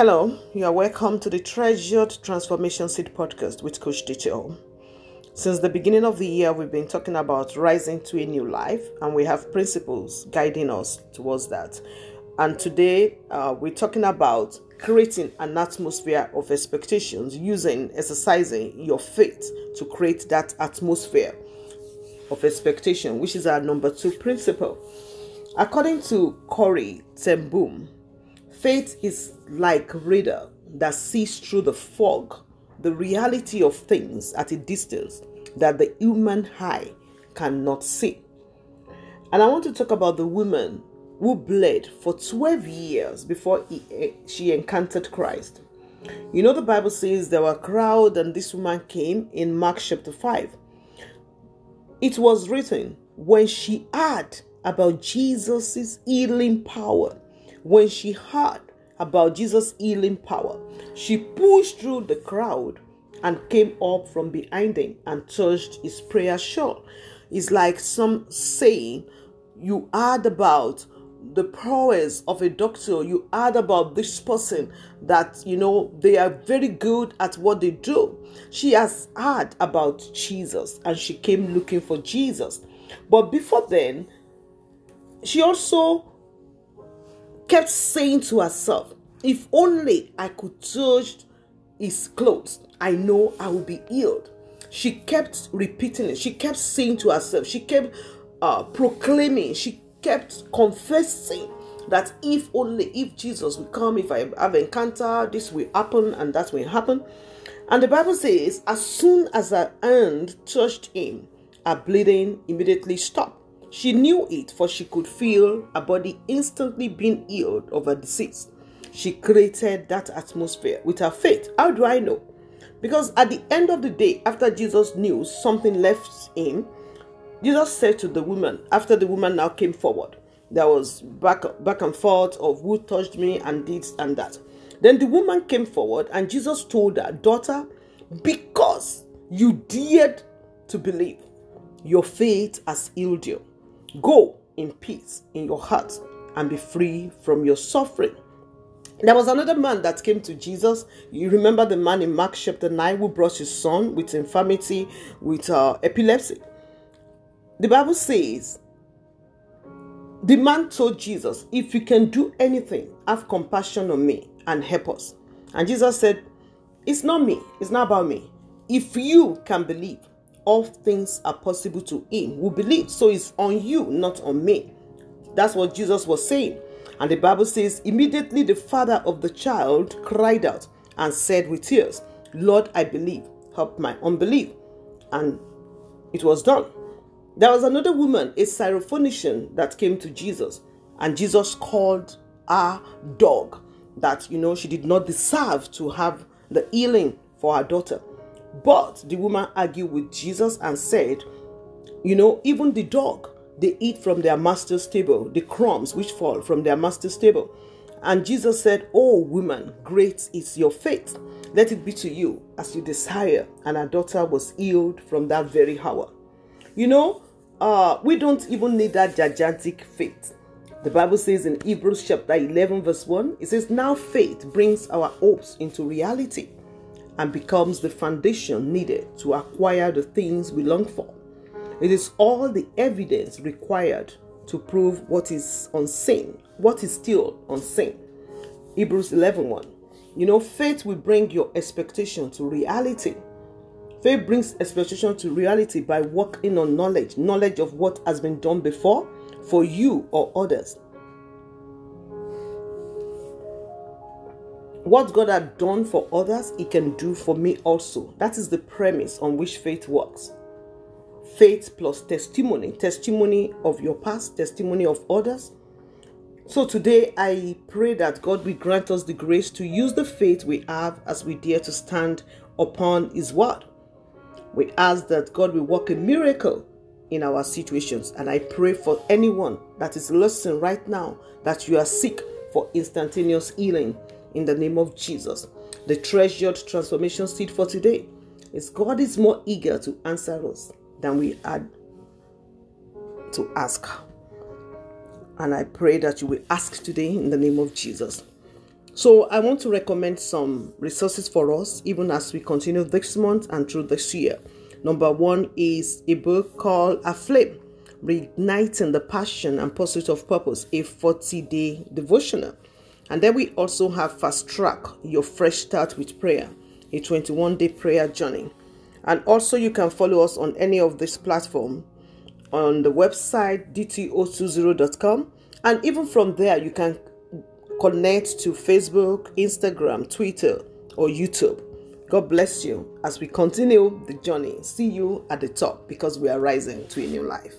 Hello, you are welcome to the Treasured Transformation Seed podcast with Coach Dicho. Since the beginning of the year, we've been talking about rising to a new life, and we have principles guiding us towards that. And today, uh, we're talking about creating an atmosphere of expectations using exercising your faith to create that atmosphere of expectation, which is our number two principle. According to Corrie ten Boom, faith is like radar that sees through the fog the reality of things at a distance that the human eye cannot see. And I want to talk about the woman who bled for 12 years before he, eh, she encountered Christ. You know, the Bible says there were a crowd and this woman came in Mark chapter 5. It was written when she heard about Jesus' healing power, when she heard about Jesus' healing power, she pushed through the crowd and came up from behind him and touched his prayer shawl. It's like some saying you heard about the prowess of a doctor. You heard about this person that you know they are very good at what they do. She has heard about jesus and she came looking for jesus. But before then she also kept saying to herself if only i could touch his clothes i know i will be healed she kept repeating it she kept saying to herself she kept uh, proclaiming she kept confessing that if only if Jesus will come, if I have encounter, this will happen and that will happen. And the Bible says, as soon as her hand touched him, her bleeding immediately stopped. She knew it, for she could feel her body instantly being healed of her disease. She created that atmosphere with her faith. How do I know? Because at the end of the day, after Jesus knew something left him, Jesus said to the woman, after the woman now came forward, there was back, back and forth of who touched me and this and that. Then the woman came forward and Jesus told her, Daughter, because you dared to believe, your faith has healed you. Go in peace in your heart and be free from your suffering. There was another man that came to Jesus. You remember the man in Mark chapter 9 who brought his son with infirmity, with uh, epilepsy. The Bible says, the man told Jesus, If you can do anything, have compassion on me and help us. And Jesus said, It's not me, it's not about me. If you can believe, all things are possible to him who believes. So it's on you, not on me. That's what Jesus was saying. And the Bible says, Immediately the father of the child cried out and said with tears, Lord, I believe, help my unbelief. And it was done. There was another woman, a Syrophoenician, that came to Jesus, and Jesus called her dog that, you know, she did not deserve to have the healing for her daughter. But the woman argued with Jesus and said, You know, even the dog, they eat from their master's table, the crumbs which fall from their master's table. And Jesus said, Oh, woman, great is your faith. Let it be to you as you desire. And her daughter was healed from that very hour. You know, uh, we don't even need that gigantic faith. The Bible says in Hebrews chapter 11, verse 1, it says, Now faith brings our hopes into reality and becomes the foundation needed to acquire the things we long for. It is all the evidence required to prove what is unseen, what is still unseen. Hebrews 11 1. You know, faith will bring your expectation to reality. Faith brings expectation to reality by working on knowledge, knowledge of what has been done before for you or others. What God had done for others, He can do for me also. That is the premise on which faith works. Faith plus testimony, testimony of your past, testimony of others. So today, I pray that God will grant us the grace to use the faith we have as we dare to stand upon His word. We ask that God will work a miracle in our situations. And I pray for anyone that is listening right now that you are sick for instantaneous healing in the name of Jesus. The treasured transformation seed for today is God is more eager to answer us than we are to ask. And I pray that you will ask today in the name of Jesus. So, I want to recommend some resources for us, even as we continue this month and through this year. Number one is a book called Aflame Reigniting the Passion and Pursuit of Purpose, a 40 day devotional. And then we also have Fast Track Your Fresh Start with Prayer, a 21 day prayer journey. And also, you can follow us on any of this platform on the website dto20.com. And even from there, you can connect to Facebook, Instagram, Twitter, or YouTube. God bless you as we continue the journey. See you at the top because we are rising to a new life.